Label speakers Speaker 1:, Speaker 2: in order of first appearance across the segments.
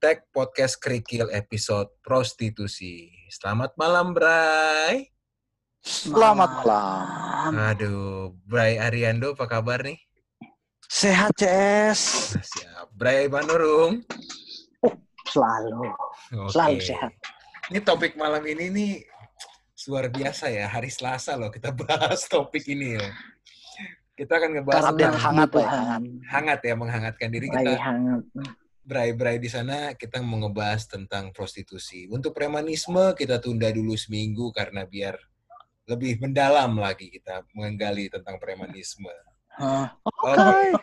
Speaker 1: Tech Podcast Kerikil episode prostitusi. Selamat malam, Bray.
Speaker 2: Selamat malam.
Speaker 1: Aduh, Bray Ariando apa kabar nih?
Speaker 2: Sehat, CS.
Speaker 1: Nah, siap. Bray Manurung.
Speaker 3: Selalu.
Speaker 1: Oke.
Speaker 3: Selalu sehat.
Speaker 1: Ini topik malam ini nih luar biasa ya. Hari Selasa loh kita bahas topik ini ya. Kita akan ngebahas tentang
Speaker 2: hangat, ya,
Speaker 1: hangat ya, menghangatkan diri
Speaker 3: Lagi
Speaker 1: kita.
Speaker 3: hangat.
Speaker 1: Bray-bray di sana kita mau ngebahas tentang prostitusi. Untuk premanisme kita tunda dulu seminggu karena biar lebih mendalam lagi kita menggali tentang premanisme.
Speaker 3: Hah.
Speaker 1: Oke.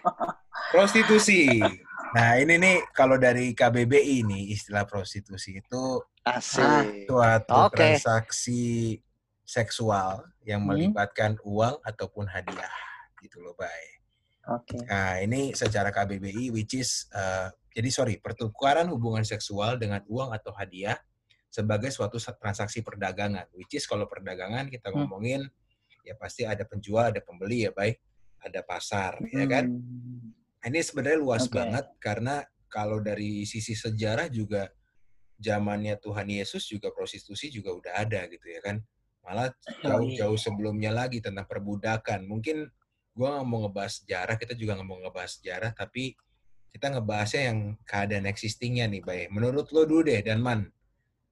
Speaker 1: Prostitusi. Nah, ini nih kalau dari KBBI nih istilah prostitusi itu
Speaker 2: Asik.
Speaker 1: suatu
Speaker 2: Oke.
Speaker 1: transaksi seksual yang
Speaker 3: Hmm.
Speaker 1: melibatkan uang ataupun hadiah gitu loh, Bay.
Speaker 3: Oke.
Speaker 1: Nah, ini secara KBBI which is uh, jadi sorry, pertukaran hubungan seksual dengan uang atau hadiah sebagai suatu sa- transaksi perdagangan. Which is kalau perdagangan kita
Speaker 3: Hmm.
Speaker 1: ngomongin ya pasti ada penjual, ada pembeli ya, baik. Ada pasar, ya kan?
Speaker 3: Hmm.
Speaker 1: Ini sebenarnya luas
Speaker 3: Oke.
Speaker 1: banget karena kalau dari sisi sejarah juga zamannya Tuhan Yesus juga prostitusi juga udah ada gitu ya kan. Malah
Speaker 3: Oh,
Speaker 1: jauh-jauh
Speaker 3: iya.
Speaker 1: sebelumnya lagi tentang perbudakan. Mungkin gua nggak mau ngebahas sejarah, kita juga nggak mau ngebahas sejarah, tapi kita ngebahasnya yang keadaan existingnya nih, Bay. Menurut lo dulu deh, dan Man,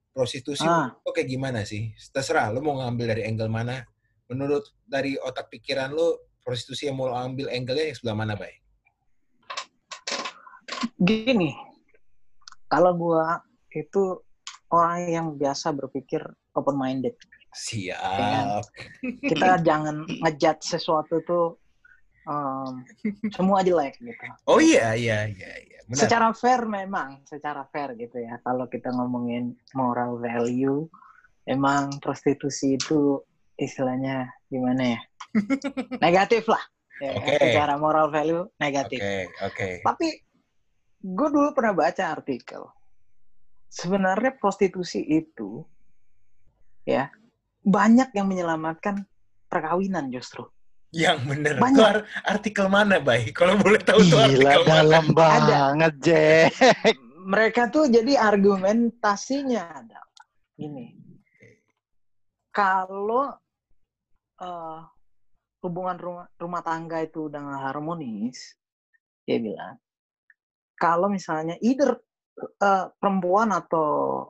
Speaker 1: prostitusi
Speaker 3: Ah.
Speaker 1: lo kayak gimana sih? Terserah, lo mau ngambil dari angle mana? Menurut dari otak pikiran lo, prostitusi yang mau lo ambil angle-nya yang sebelah mana, Bay?
Speaker 3: Gini, kalau gua itu orang yang biasa berpikir open minded.
Speaker 1: Siap.
Speaker 3: Kita jangan ngejudge sesuatu tuh um, semua jelek gitu.
Speaker 1: Oh iya, iya, iya, iya. Benar.
Speaker 3: Secara fair memang, secara fair gitu ya. Kalau kita ngomongin moral value, emang prostitusi itu istilahnya gimana ya? negatif lah. Ya,
Speaker 1: Oke.
Speaker 3: Secara moral value negatif.
Speaker 1: Oke, oke.
Speaker 3: Tapi gue dulu pernah baca artikel. Sebenarnya prostitusi itu ya banyak yang menyelamatkan perkawinan justru.
Speaker 1: Yang bener.
Speaker 3: Banyak.
Speaker 1: Itu ar- artikel mana, Bay? Kalau boleh tahu tuh
Speaker 2: Gila,
Speaker 1: artikel mana?
Speaker 2: dalam banget, Jack.
Speaker 3: Mereka tuh jadi argumentasinya ada gini. Kalau eh, hubungan rumah, rumah tangga itu udah harmonis, dia bilang kalau misalnya either eh, perempuan atau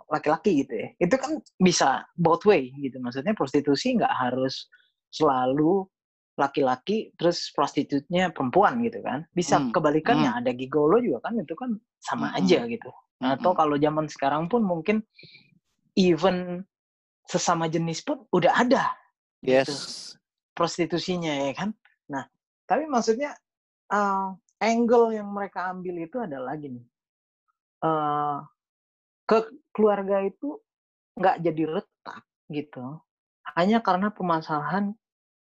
Speaker 3: laki-laki gitu ya, itu kan bisa both way gitu. Maksudnya prostitusi nggak harus selalu laki-laki terus prostitutnya perempuan gitu kan. Bisa
Speaker 2: Hmm,
Speaker 3: kebalikannya ada gigolo juga kan itu kan sama
Speaker 2: Hmm,
Speaker 3: aja gitu. Atau
Speaker 2: Mm-mm.
Speaker 3: kalau zaman sekarang pun mungkin even sesama jenis pun udah ada
Speaker 2: Yes.
Speaker 3: prostitusinya ya kan. Nah, tapi maksudnya eh, angle yang mereka ambil itu adalah gini. eh ke keluarga itu nggak jadi retak gitu. Hanya karena permasalahan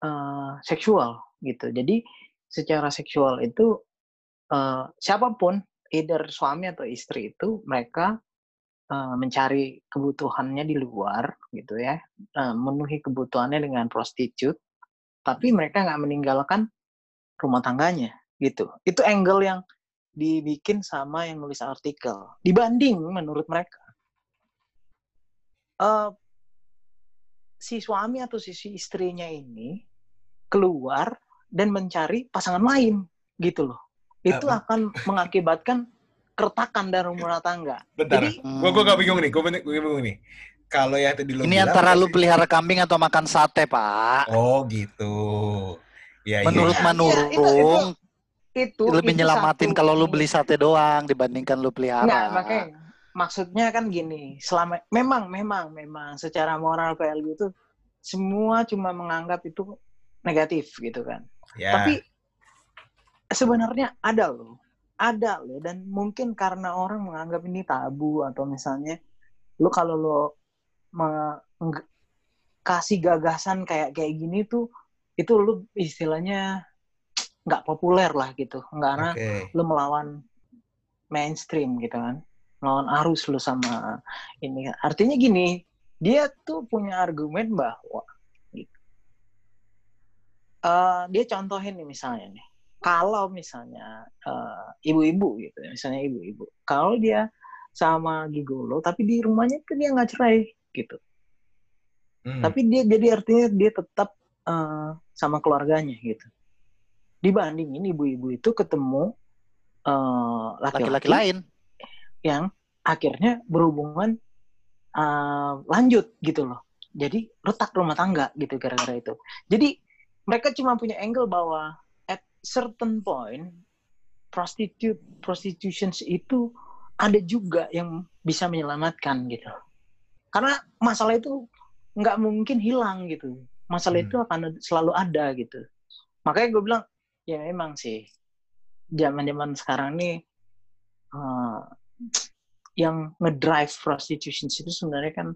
Speaker 3: eh, seksual gitu. Jadi secara seksual itu eh, siapa pun, either suami atau istri itu mereka eh, mencari kebutuhannya di luar gitu ya, eh, memenuhi kebutuhannya dengan prostitut, tapi mereka nggak meninggalkan rumah tangganya gitu. Itu angle yang dibikin sama yang nulis artikel. Dibanding menurut mereka, eh, si suami atau si istrinya ini keluar dan mencari pasangan lain gitu loh. Itu
Speaker 1: Apa?
Speaker 3: akan mengakibatkan keretakan dalam rumah tangga.
Speaker 1: Bentar.
Speaker 3: Jadi
Speaker 1: Gua gua gak bingung nih, gua, gua bingung nih. Kalau yang tadi lo
Speaker 2: Ini
Speaker 1: bilang,
Speaker 2: antara lu pelihara kambing atau makan sate, Pak.
Speaker 1: Oh, gitu. Ya, iya,
Speaker 2: Menurut
Speaker 1: iya.
Speaker 3: Iya,
Speaker 2: Manurung,
Speaker 3: itu- itu- itu
Speaker 2: lebih
Speaker 3: itu
Speaker 2: nyelamatin kalau lu beli sate doang dibandingkan lu pelihara.
Speaker 3: Enggak, makanya maksudnya kan gini, selama memang memang memang secara moral value itu semua cuma menganggap itu negatif gitu kan.
Speaker 1: Ya.
Speaker 3: Tapi sebenarnya ada loh. Ada loh dan mungkin karena orang menganggap ini tabu atau misalnya lu kalau lo kasih gagasan kayak kayak gini tuh itu lu istilahnya nggak populer lah gitu. Karena
Speaker 1: Oke.
Speaker 3: lu melawan mainstream gitu kan melawan arus lu sama ini artinya gini dia tuh punya argumen bahwa. Eh, dia contohin nih misalnya nih. Kalau misalnya eh, ibu-ibu gitu ya, misalnya ibu-ibu. Kalau dia sama gigolo tapi di rumahnya tuh dia nggak cerai gitu.
Speaker 1: Hmm.
Speaker 3: tapi dia jadi artinya dia tetap eh, sama keluarganya gitu. Dibandingin ibu-ibu itu ketemu eh,
Speaker 2: Laki-laki
Speaker 3: laki-laki
Speaker 2: lain.
Speaker 3: yang akhirnya berhubungan eh, lanjut gitu loh. Jadi retak rumah tangga gitu gara-gara itu. Jadi mereka cuma punya angle bahwa at certain point prostitute prostitutions itu ada juga yang bisa menyelamatkan gitu. Karena masalah itu nggak mungkin hilang gitu. Masalah
Speaker 1: Hmm.
Speaker 3: itu akan selalu ada gitu. Makanya gue bilang ya memang sih zaman zaman sekarang nih eh, yang ngedrive prostitution itu sebenarnya kan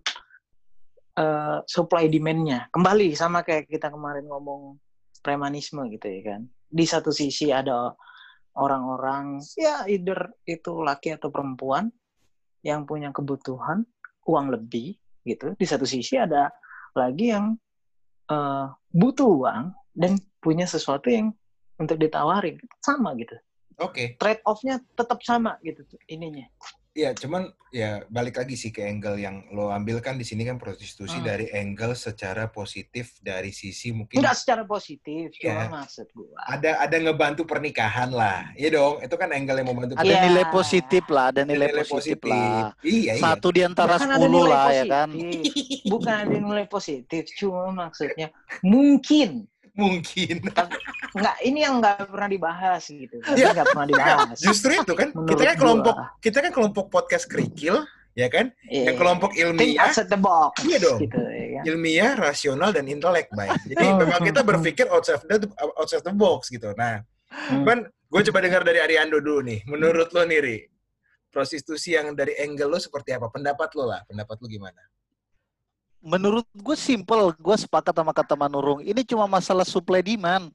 Speaker 3: eh, supply demand-nya. Kembali sama kayak kita kemarin ngomong premanisme gitu ya kan. Di satu sisi ada orang-orang ya either itu laki atau perempuan yang punya kebutuhan uang lebih gitu. Di satu sisi ada lagi yang eh, butuh uang dan punya sesuatu yang untuk ditawarin. Sama gitu.
Speaker 1: Oke,
Speaker 3: trade off-nya tetap sama gitu tuh, ininya
Speaker 1: ya cuman ya balik lagi sih ke angle yang lo ambil kan di sini kan prostitusi
Speaker 3: Hmm.
Speaker 1: dari angle secara positif dari sisi mungkin
Speaker 3: enggak secara positif
Speaker 1: Iya.
Speaker 3: cuma maksud gua
Speaker 1: ada ada ngebantu pernikahan lah, iya dong. Itu kan angle yang membantu
Speaker 2: Ada
Speaker 3: Iya.
Speaker 2: nilai positif lah, ada
Speaker 1: Ada
Speaker 2: nilai, positif, lah.
Speaker 1: Iya, iya.
Speaker 2: Satu di antara sepuluh
Speaker 3: nilai
Speaker 2: lah ya kan.
Speaker 3: positif. bukan ada nilai positif cuma maksudnya mungkin
Speaker 1: Mungkin.
Speaker 3: Nggak ini yang nggak pernah dibahas gitu
Speaker 1: Iya.
Speaker 3: nggak pernah dibahas
Speaker 1: Justru itu kan
Speaker 3: Menurut
Speaker 1: kita kan
Speaker 3: gua.
Speaker 1: kelompok kita kan kelompok podcast kerikil, ya kan?
Speaker 3: Iya.
Speaker 1: Yang kelompok
Speaker 3: think
Speaker 1: ilmiah,
Speaker 3: outside the box
Speaker 1: Iya dong.
Speaker 3: gitu ya kan
Speaker 1: ilmiah, rasional dan intelek, baik. Jadi
Speaker 3: Hmm,
Speaker 1: memang kita berpikir outside the outside the box gitu. Nah,
Speaker 3: Hmm.
Speaker 1: Cuman gue coba dengar dari Ariando dulu nih. Menurut lo nih, Ri, prostitusi yang dari angle lo seperti apa? Pendapat lo lah, pendapat lo gimana?
Speaker 2: Menurut gue simple, gue sepakat sama kata Manurung. Ini cuma masalah supply demand.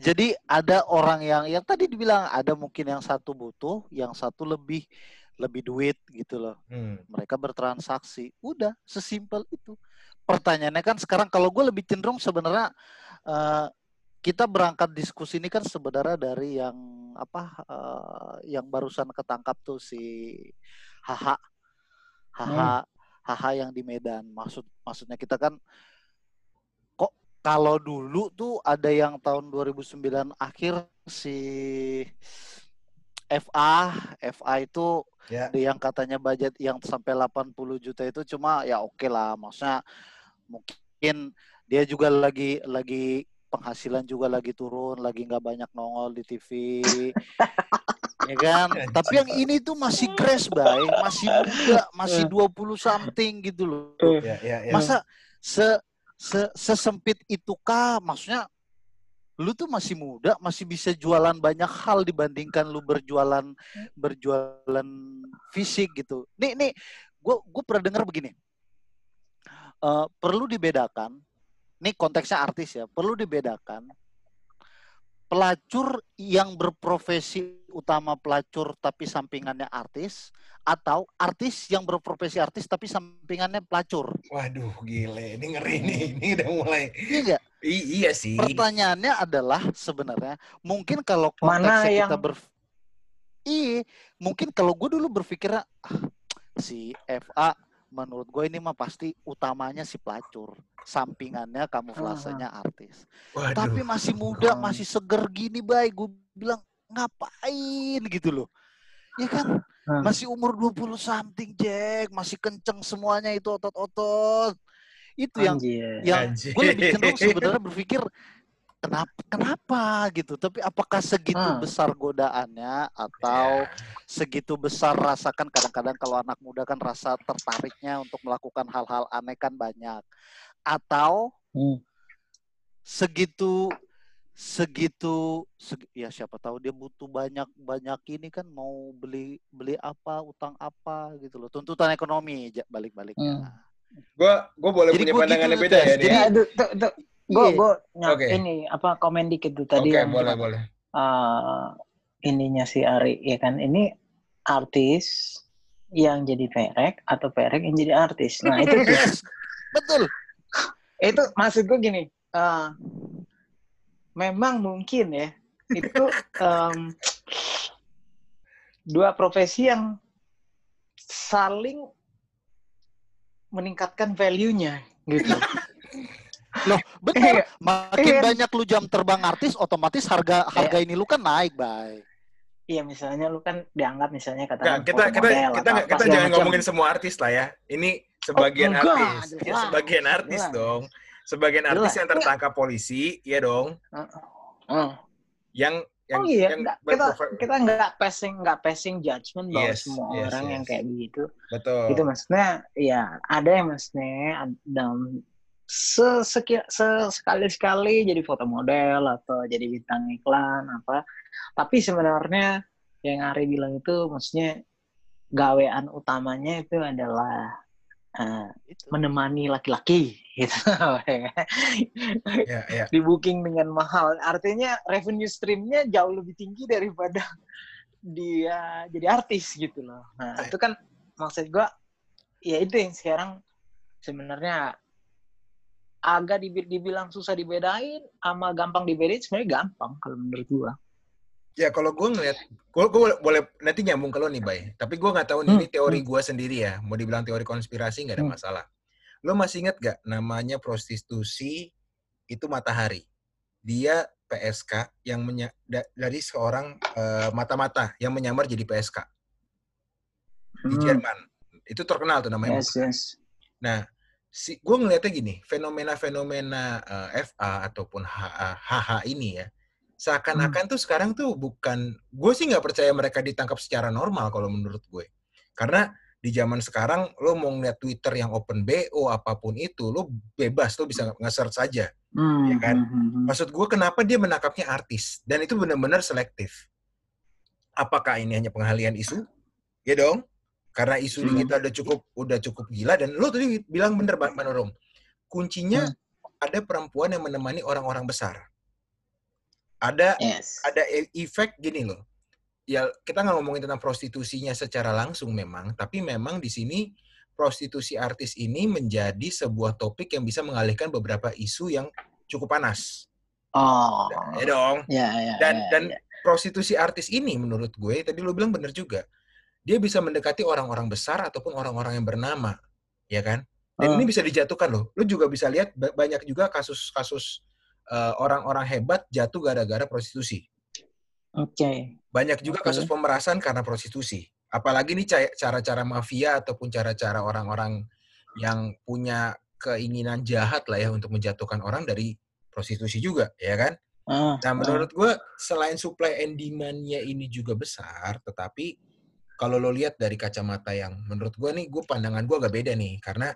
Speaker 2: Jadi ada orang yang yang tadi dibilang ada mungkin yang satu butuh, yang satu lebih lebih duit gitu loh.
Speaker 1: Hmm.
Speaker 2: Mereka bertransaksi. Udah, sesimpel itu. Pertanyaannya kan sekarang kalau gue lebih cenderung sebenarnya eh, kita berangkat diskusi ini kan sebenarnya dari yang apa eh, yang barusan ketangkap tuh si Haha Haha Haha yang di Medan. Maksud maksudnya kita kan kalau dulu tuh ada yang tahun 2009 akhir si FA FA itu ada yang katanya budget yang sampai 80 juta itu cuma ya oke lah maksudnya mungkin dia juga lagi lagi penghasilan juga lagi turun lagi nggak banyak nongol di TV ya kan? Tapi yang ini tuh masih grace bay. Masih muda masih 20 something gitu loh.
Speaker 1: Ya, ya, ya.
Speaker 2: masa se, se sesempit itu kah maksudnya lu tuh masih muda masih bisa jualan banyak hal dibandingkan lu berjualan berjualan fisik gitu. Nih nih gue gue pernah dengar begini. Eh, perlu dibedakan nih konteksnya artis ya perlu dibedakan pelacur yang berprofesi utama pelacur tapi sampingannya artis atau artis yang berprofesi artis tapi sampingannya pelacur
Speaker 1: Waduh, gile. Ini ngeri nih. Ini udah mulai.
Speaker 2: iya
Speaker 1: I- iya sih.
Speaker 2: pertanyaannya adalah sebenarnya mungkin kalau
Speaker 3: Mana
Speaker 2: konteksnya kita
Speaker 3: yang-
Speaker 2: ber iya mungkin kalau gue dulu berpikirnya ah, si FA menurut gue ini mah pasti utamanya si pelacur. Sampingannya kamuflasenya artis.
Speaker 1: Waduh.
Speaker 2: tapi masih muda masih seger gini baik gue bilang ngapain? Gitu loh. Ya kan?
Speaker 3: Hmm.
Speaker 2: masih umur 20 something Jack. Masih kenceng semuanya itu otot-otot. Itu yang
Speaker 3: Anjir.
Speaker 2: yang gue lebih cenderung sebenarnya berpikir kenapa kenapa gitu tapi apakah segitu
Speaker 3: Hmm.
Speaker 2: besar godaannya atau
Speaker 1: Ya.
Speaker 2: segitu besar rasakan kadang-kadang kalau anak muda kan rasa tertariknya untuk melakukan hal-hal aneh kan banyak atau
Speaker 3: Hmm.
Speaker 2: segitu segitu segi- ya siapa tahu dia butuh banyak banyak ini kan mau beli beli apa utang apa gitu loh tuntutan ekonomi balik-baliknya
Speaker 3: Hmm.
Speaker 1: Gue gue boleh
Speaker 2: Jadi
Speaker 1: punya
Speaker 2: gua
Speaker 1: pandangan
Speaker 2: gitu,
Speaker 1: yang beda ya.
Speaker 2: Jadi-
Speaker 3: Ya, tuh. Gue,
Speaker 2: Iya.
Speaker 3: gue,
Speaker 1: Oke.
Speaker 3: ini apa komen dikit tuh tadi
Speaker 1: Oke,
Speaker 3: yang
Speaker 1: boleh,
Speaker 3: gimana?
Speaker 1: boleh.
Speaker 3: eh, ininya si Ari ya kan ini artis yang jadi perek atau perek yang jadi artis nah itu
Speaker 2: yes betul
Speaker 3: itu maksud gue gini eh, memang mungkin ya itu em, dua profesi yang saling meningkatkan value-nya gitu.
Speaker 2: Loh, bener.
Speaker 3: Iya.
Speaker 2: Makin
Speaker 3: Iya.
Speaker 2: banyak lu jam terbang artis, otomatis harga harga ini lu kan naik, bay.
Speaker 3: Iya misalnya lu kan dianggap misalnya
Speaker 1: Nggak,
Speaker 3: katakan
Speaker 1: kita kita
Speaker 3: model
Speaker 1: kita kita
Speaker 3: segala
Speaker 1: jangan
Speaker 3: macam.
Speaker 1: ngomongin semua artis lah ya. Ini sebagian
Speaker 3: enggak,
Speaker 1: artis, ya,
Speaker 3: jelas.
Speaker 1: sebagian artis
Speaker 3: Jelas.
Speaker 1: dong. Sebagian artis
Speaker 3: Jelas.
Speaker 1: yang tertangkap polisi, ya dong.
Speaker 3: Heeh.
Speaker 1: Yang yang
Speaker 3: oh iya,
Speaker 1: yang
Speaker 3: kita kita nggak passing nggak passing judgment bahwa
Speaker 1: Yes,
Speaker 3: semua
Speaker 1: yes,
Speaker 3: orang yang
Speaker 1: yes.
Speaker 3: kayak begitu.
Speaker 1: betul.
Speaker 3: Itu maksudnya ya ada yang maksudnya dalam sesekia sekali sekali jadi foto model atau jadi bintang iklan apa. Tapi sebenarnya yang Ari bilang itu maksudnya gawean utamanya itu adalah
Speaker 2: Itu.
Speaker 3: menemani laki-laki gitu.
Speaker 1: Ya, ya.
Speaker 3: di booking dengan mahal. Artinya revenue streamnya jauh lebih tinggi daripada dia jadi artis gitu loh. Nah itu kan maksud gua ya itu yang sekarang sebenarnya agak dibi- dibilang susah dibedain sama gampang dibedain sebenarnya gampang kalau menurut gua.
Speaker 1: Ya kalau gue ngeliat, gue boleh nanti nyambung ke lo nih, Bay. Tapi gue nggak tahu nih,
Speaker 3: Hmm,
Speaker 1: ini teori gue sendiri ya. Mau dibilang teori konspirasi nggak ada
Speaker 3: Hmm.
Speaker 1: masalah. Lo masih inget gak namanya prostitusi itu matahari? Dia PSK yang menya, da- dari seorang eh, mata-mata yang menyamar jadi PSK di
Speaker 3: Hmm,
Speaker 1: Jerman. Itu terkenal tuh namanya.
Speaker 3: Yes, yes.
Speaker 1: Nah, si gue ngeliatnya gini, fenomena-fenomena eh, FA ataupun HA, HH ini ya, seakan-akan tuh sekarang tuh bukan, gue sih nggak percaya mereka ditangkap secara normal kalau menurut gue, karena di zaman sekarang lo mau ngeliat Twitter yang open BO apa pun itu, lo bebas, lo bisa nge-search saja.
Speaker 3: Hmm,
Speaker 1: Ya kan?
Speaker 3: hmm, hmm, hmm.
Speaker 1: Maksud gue kenapa dia menangkapnya artis dan itu benar-benar selektif. Apakah ini hanya pengalian isu? Ya dong. Karena isu
Speaker 3: Hmm.
Speaker 1: kita udah cukup udah cukup gila dan lo tadi bilang bener Manorom. Kuncinya
Speaker 3: Hmm.
Speaker 1: ada perempuan yang menemani orang-orang besar. Ada
Speaker 3: Yes.
Speaker 1: ada e- efek gini loh. Ya kita nggak ngomongin tentang prostitusinya secara langsung memang, tapi memang di sini prostitusi artis ini menjadi sebuah topik yang bisa mengalihkan beberapa isu yang cukup panas.
Speaker 3: Oh.
Speaker 1: Ya dong.
Speaker 3: Ya, ya,
Speaker 1: Dan
Speaker 3: ya,
Speaker 1: dan
Speaker 3: ya.
Speaker 1: prostitusi artis ini menurut gue tadi lo bilang bener juga. Dia bisa mendekati orang-orang besar ataupun orang-orang yang bernama, ya kan? Dan
Speaker 3: Oh.
Speaker 1: ini bisa dijatuhkan loh. Lo juga bisa lihat ba- banyak juga kasus-kasus eh, orang-orang hebat jatuh gara-gara prostitusi.
Speaker 3: Oke.
Speaker 1: Banyak juga
Speaker 3: Oke.
Speaker 1: kasus pemerasan karena prostitusi. Apalagi ca- cara-cara mafia ataupun cara-cara orang-orang yang punya keinginan jahat lah ya untuk menjatuhkan orang dari prostitusi juga, ya kan?
Speaker 3: Ah,
Speaker 1: Nah,
Speaker 3: ah.
Speaker 1: menurut gue selain supply and demand-nya ini juga besar, tetapi kalau lo lihat dari kacamata yang menurut gue nih, gue pandangan gue agak beda nih, karena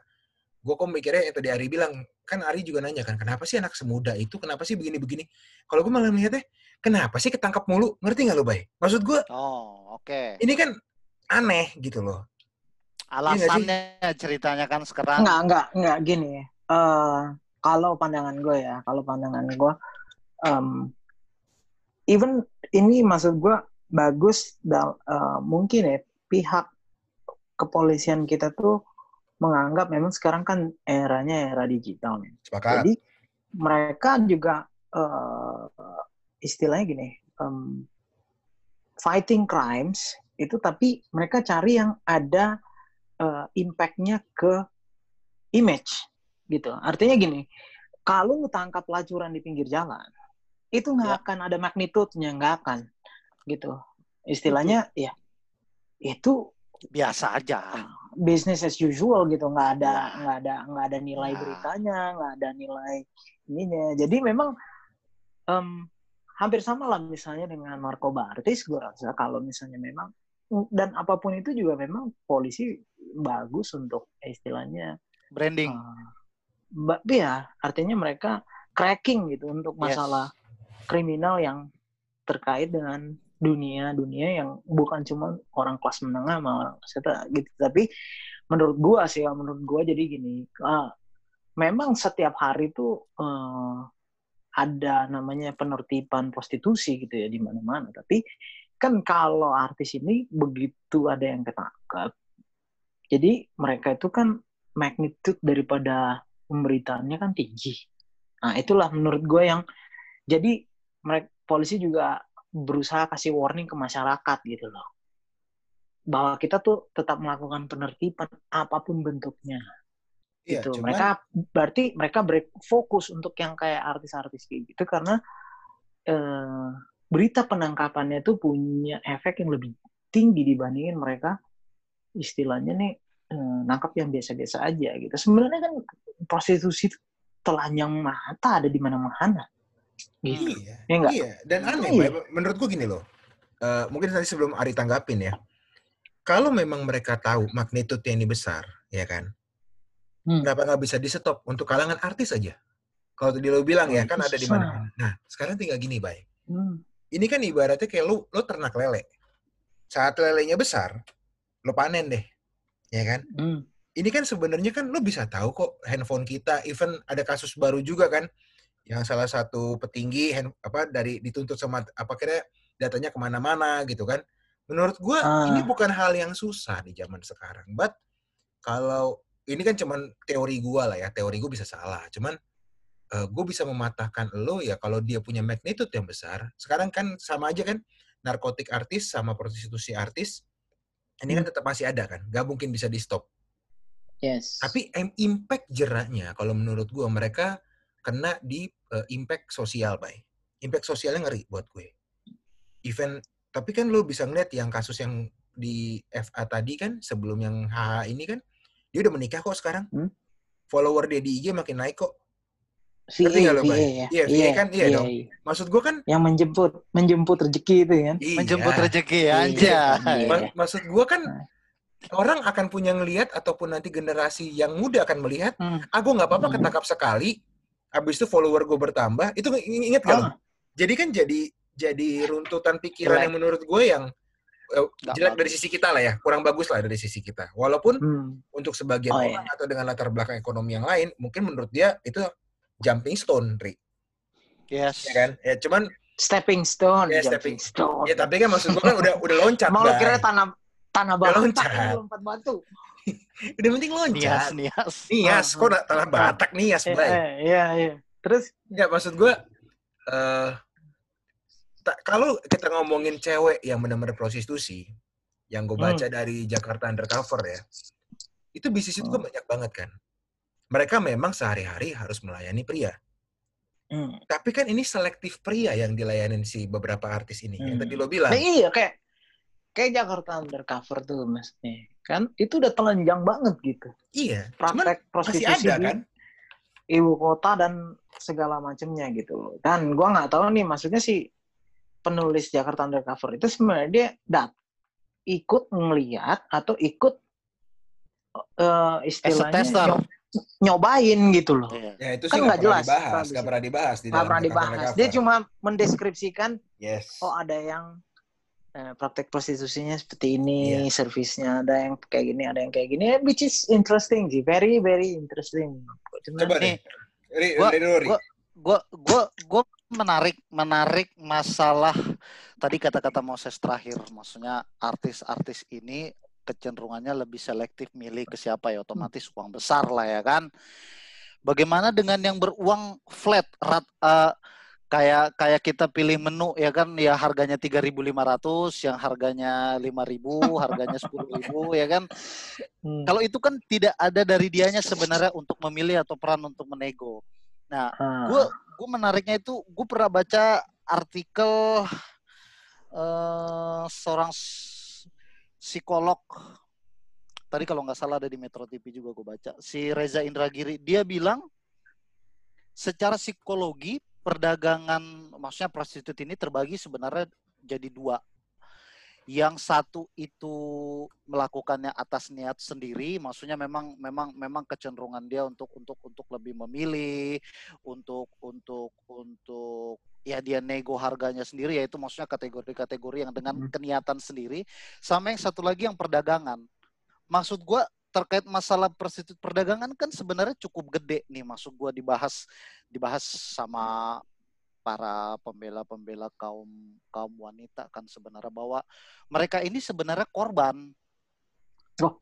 Speaker 1: gue kok mikirnya yang tadi Ari bilang, kan Ari juga nanya kan, kenapa sih anak semuda itu, kenapa sih begini-begini? Kalau gue malah melihatnya, kenapa sih ketangkap mulu? Ngerti nggak lo, Bay? Maksud gue,
Speaker 2: Oh, oke.
Speaker 1: ini kan aneh gitu loh.
Speaker 2: Alasannya ceritanya kan sekarang
Speaker 3: Enggak, enggak, enggak gini. Eh kalau pandangan gue ya, kalau pandangan gue, em, even ini maksud gue bagus, dal- eh, mungkin ya pihak kepolisian kita tuh menganggap memang sekarang kan eranya era digital nih.
Speaker 1: Sepakat.
Speaker 3: Jadi mereka juga eh, istilahnya gini, em, fighting crimes itu tapi mereka cari yang ada eh, impact-nya ke image gitu. Artinya gini, kalau lu tangkap pelacuran di pinggir jalan, itu nggak
Speaker 2: Ya.
Speaker 3: akan ada magnitude-nya, nggak akan gitu. Istilahnya ya itu
Speaker 2: biasa aja.
Speaker 3: business as usual gitu nggak ada
Speaker 2: Ya.
Speaker 3: nggak ada nggak ada nilai
Speaker 2: Ya.
Speaker 3: beritanya nggak ada nilai ininya jadi memang em, hampir sama lah misalnya dengan narkoba artis gue rasa kalau misalnya memang dan apa pun itu juga memang polisi bagus untuk istilahnya
Speaker 2: Branding.
Speaker 3: ba- ya artinya mereka cracking gitu untuk
Speaker 2: Yes.
Speaker 3: masalah kriminal yang terkait dengan dunia dunia yang bukan cuma orang kelas menengah sama orang kelas gitu. Tapi menurut gua sih ya, menurut gua jadi gini ah, memang setiap hari tuh eh, ada namanya penertiban prostitusi gitu ya di mana-mana. Tapi kan kalau artis ini begitu ada yang ketangkap jadi mereka itu kan magnitude daripada pemberitaannya kan tinggi. Nah itulah menurut gue yang jadi mereka polisi juga berusaha kasih warning ke masyarakat gitu loh bahwa kita tuh tetap melakukan penertiban apa pun bentuknya.
Speaker 1: Iya,
Speaker 3: gitu.
Speaker 1: cuman-
Speaker 3: Mereka berarti mereka break fokus untuk yang kayak artis-artis kayak gitu karena eh, berita penangkapannya tuh punya efek yang lebih tinggi dibandingin mereka istilahnya nih eh, nangkap yang biasa-biasa aja gitu. Sebenarnya kan prostitusi itu telanjang mata ada di mana-mana. Gitu.
Speaker 1: Iya.
Speaker 3: Ya nggak?
Speaker 1: Iya, dan aneh,
Speaker 3: Iya.
Speaker 1: Bay. menurut gua gini loh. Eh, mungkin tadi sebelum Ari tanggapin ya. Kalau memang mereka tahu magnitude ini besar, ya kan?
Speaker 3: Hmm.
Speaker 1: Kenapa nggak bisa di stop untuk kalangan artis aja? Kalau tadi lo bilang ya, kan ada di mana. Nah, sekarang tinggal gini, Bay.
Speaker 3: Hmm.
Speaker 1: Ini kan ibaratnya kayak lu, lo ternak lele. Saat lelenya besar, lo panen deh. Ya kan?
Speaker 3: Hmm.
Speaker 1: ini kan sebenarnya kan lo bisa tahu kok handphone kita even ada kasus baru juga kan yang salah satu petinggi hand, apa dari dituntut sama apa kira datanya ke mana-mana gitu kan menurut gua
Speaker 3: Ah.
Speaker 1: ini bukan hal yang susah di zaman sekarang but kalau ini kan cuman teori gua lah ya teori gua bisa salah cuman eh, gue bisa mematahkan lo ya kalau dia punya magnitude yang besar sekarang kan sama aja kan narkotik artis sama prostitusi artis ini kan tetap masih ada kan gak mungkin bisa di stop
Speaker 3: Yes.
Speaker 1: tapi em- impact jeraknya kalau menurut gua mereka kena di eh, impact sosial, bay. Impact sosialnya ngeri buat gue. Event tapi kan lu bisa ngeliat yang kasus yang di FA tadi kan sebelum yang HH ini kan dia udah menikah kok sekarang.
Speaker 3: Hmm.
Speaker 1: Follower dia di IG makin naik kok.
Speaker 3: VA,
Speaker 1: ngerti lo, Bay?
Speaker 3: VA ya.
Speaker 1: Iya, VA kan, iya dong. Maksud gua kan
Speaker 3: Yang menjemput, menjemput rezeki itu kan.
Speaker 1: iya.
Speaker 2: Menjemput rezeki
Speaker 3: Iya,
Speaker 2: aja.
Speaker 3: iya.
Speaker 1: Ma- maksud gua kan
Speaker 3: Nah.
Speaker 1: orang akan punya ngelihat ataupun nanti generasi yang muda akan melihat,
Speaker 3: Hmm.
Speaker 1: ah gue nggak apa-apa
Speaker 3: Hmm.
Speaker 1: ketangkap sekali, habis itu follower gue bertambah, itu ing- inget gak lo?
Speaker 3: Ah.
Speaker 1: Jadi kan jadi jadi runtutan pikiran
Speaker 3: Jelek.
Speaker 1: yang menurut gue yang
Speaker 2: Nggak
Speaker 1: jelek dari sisi kita lah ya, kurang bagus lah dari sisi kita. Walaupun
Speaker 3: Hmm.
Speaker 1: untuk sebagian
Speaker 3: Oh,
Speaker 1: orang atau dengan latar belakang ekonomi yang lain, mungkin menurut dia itu jumping stone, Ri.
Speaker 2: Yes.
Speaker 1: Ya kan? Ya cuman
Speaker 3: Stepping stone,
Speaker 1: Ya,
Speaker 3: jumping stone.
Speaker 1: ya tapi kan maksud gue kan udah udah loncat, Bay.
Speaker 3: kira tanah tanah lu lompat batu?
Speaker 1: Udah penting
Speaker 2: Nias,
Speaker 1: loncat.
Speaker 2: nias.
Speaker 1: Nias,
Speaker 3: Ah,
Speaker 1: kok udah tanah Batak nias,
Speaker 3: Iya,
Speaker 1: Bay.
Speaker 3: iya, iya. Terus
Speaker 1: Ya maksud gue, eh ta- kalau kita ngomongin cewek yang benar-benar prostitusi, yang gue baca dari Jakarta Undercover ya, itu bisnis itu kan banyak banget kan. Mereka memang sehari-hari harus melayani pria.
Speaker 3: hmm.
Speaker 1: Tapi kan ini selektif pria yang dilayanin si beberapa artis ini. Yang
Speaker 3: Hmm.
Speaker 1: tadi lo bilang.
Speaker 3: Nah, iya kayak kayak Jakarta undercover tuh maksudnya. Kan itu udah telanjang banget gitu.
Speaker 1: Iya. Cuman
Speaker 3: Praktek
Speaker 1: masih
Speaker 3: prostitusi
Speaker 1: ada
Speaker 3: di
Speaker 1: kan.
Speaker 3: ibu kota dan segala macamnya gitu loh. Dan gua nggak tahu nih maksudnya si penulis Jakarta Undercover itu sebenarnya dia dat ikut ngeliat atau ikut eh, istilahnya nyobain gitu loh.
Speaker 2: Iya.
Speaker 1: Ya itu
Speaker 3: Kan
Speaker 1: sih
Speaker 3: nggak
Speaker 1: nggak pernah
Speaker 3: jelas,
Speaker 1: dibahas. pernah dibahas di dalam
Speaker 3: pernah
Speaker 1: Jakarta
Speaker 3: dibahas. Dia cuma mendeskripsikan
Speaker 1: Yes.
Speaker 3: oh ada yang praktek prostitusinya seperti ini,
Speaker 1: Iya.
Speaker 3: servisnya ada yang kayak gini, ada yang kayak gini, eh, which is interesting sih, very very interesting. Cuman
Speaker 1: Coba
Speaker 2: nih, gua- Gue gua gua menarik menarik masalah tadi kata-kata Moses terakhir, maksudnya artis-artis ini kecenderungannya lebih selektif milih ke siapa ya? Otomatis uang besar lah ya kan. Bagaimana dengan yang beruang flat? Rat eh, kayak kayak kita pilih menu ya kan? Ya harganya 3.500 yang harganya 5.000 harganya 10.000 ya kan?
Speaker 3: Hmm.
Speaker 2: kalau itu kan tidak ada dari dianya sebenarnya untuk memilih atau peran untuk menego. Nah
Speaker 3: Ah.
Speaker 2: gue gue menariknya itu gue pernah baca artikel eh seorang psikolog. Tadi kalau nggak salah ada di Metro TV juga gue baca. Si Reza Indragiri dia bilang secara psikologi perdagangan maksudnya prostitut ini terbagi sebenarnya jadi dua. Yang satu itu melakukannya atas niat sendiri maksudnya memang memang memang kecenderungan dia untuk untuk untuk lebih memilih untuk untuk untuk ya dia nego harganya sendiri yaitu maksudnya kategori-kategori yang dengan
Speaker 3: Hmm.
Speaker 2: keniatan sendiri. Sama yang satu lagi yang perdagangan. Maksud gua terkait masalah prostitut perdagangan kan sebenarnya cukup gede nih maksud gua dibahas dibahas sama para pembela-pembela kaum kaum wanita kan sebenarnya bahwa mereka ini sebenarnya korban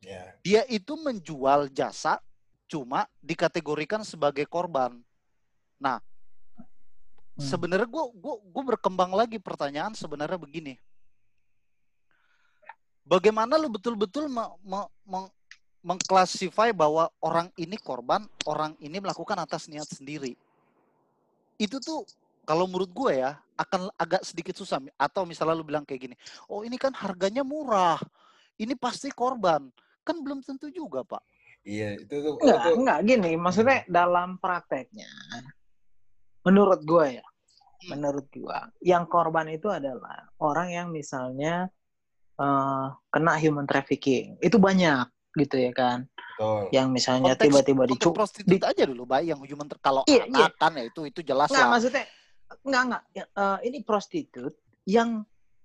Speaker 1: Ya.
Speaker 2: dia itu menjual jasa cuma dikategorikan sebagai korban. Nah,
Speaker 3: Hmm.
Speaker 2: sebenarnya gue gua, gua berkembang lagi pertanyaan sebenarnya begini. bagaimana lu betul-betul me- me- meng- mengklasify bahwa orang ini korban, orang ini melakukan atas niat sendiri. Itu tuh kalau menurut gue ya akan agak sedikit susah. Atau misalnya lu bilang kayak gini, oh ini kan harganya murah, ini pasti korban. Kan belum tentu juga pak.
Speaker 1: Iya, itu tuh
Speaker 3: Enggak,
Speaker 1: itu
Speaker 3: enggak gini. Maksudnya dalam prakteknya, menurut gue ya,
Speaker 2: Hmm.
Speaker 3: menurut gue, yang korban itu adalah orang yang misalnya eh, kena human trafficking. Itu banyak gitu ya kan.
Speaker 1: betul.
Speaker 3: Yang misalnya
Speaker 2: Konteks-
Speaker 3: tiba-tiba
Speaker 2: Konteks
Speaker 3: dicu
Speaker 2: prostitut aja dulu, Bay, yang human ter- kalau
Speaker 3: Iya, iya.
Speaker 2: anak kan ya itu itu jelas
Speaker 3: Enggak,
Speaker 2: lah.
Speaker 3: maksudnya enggak enggak. Ya, eh, ini prostitut yang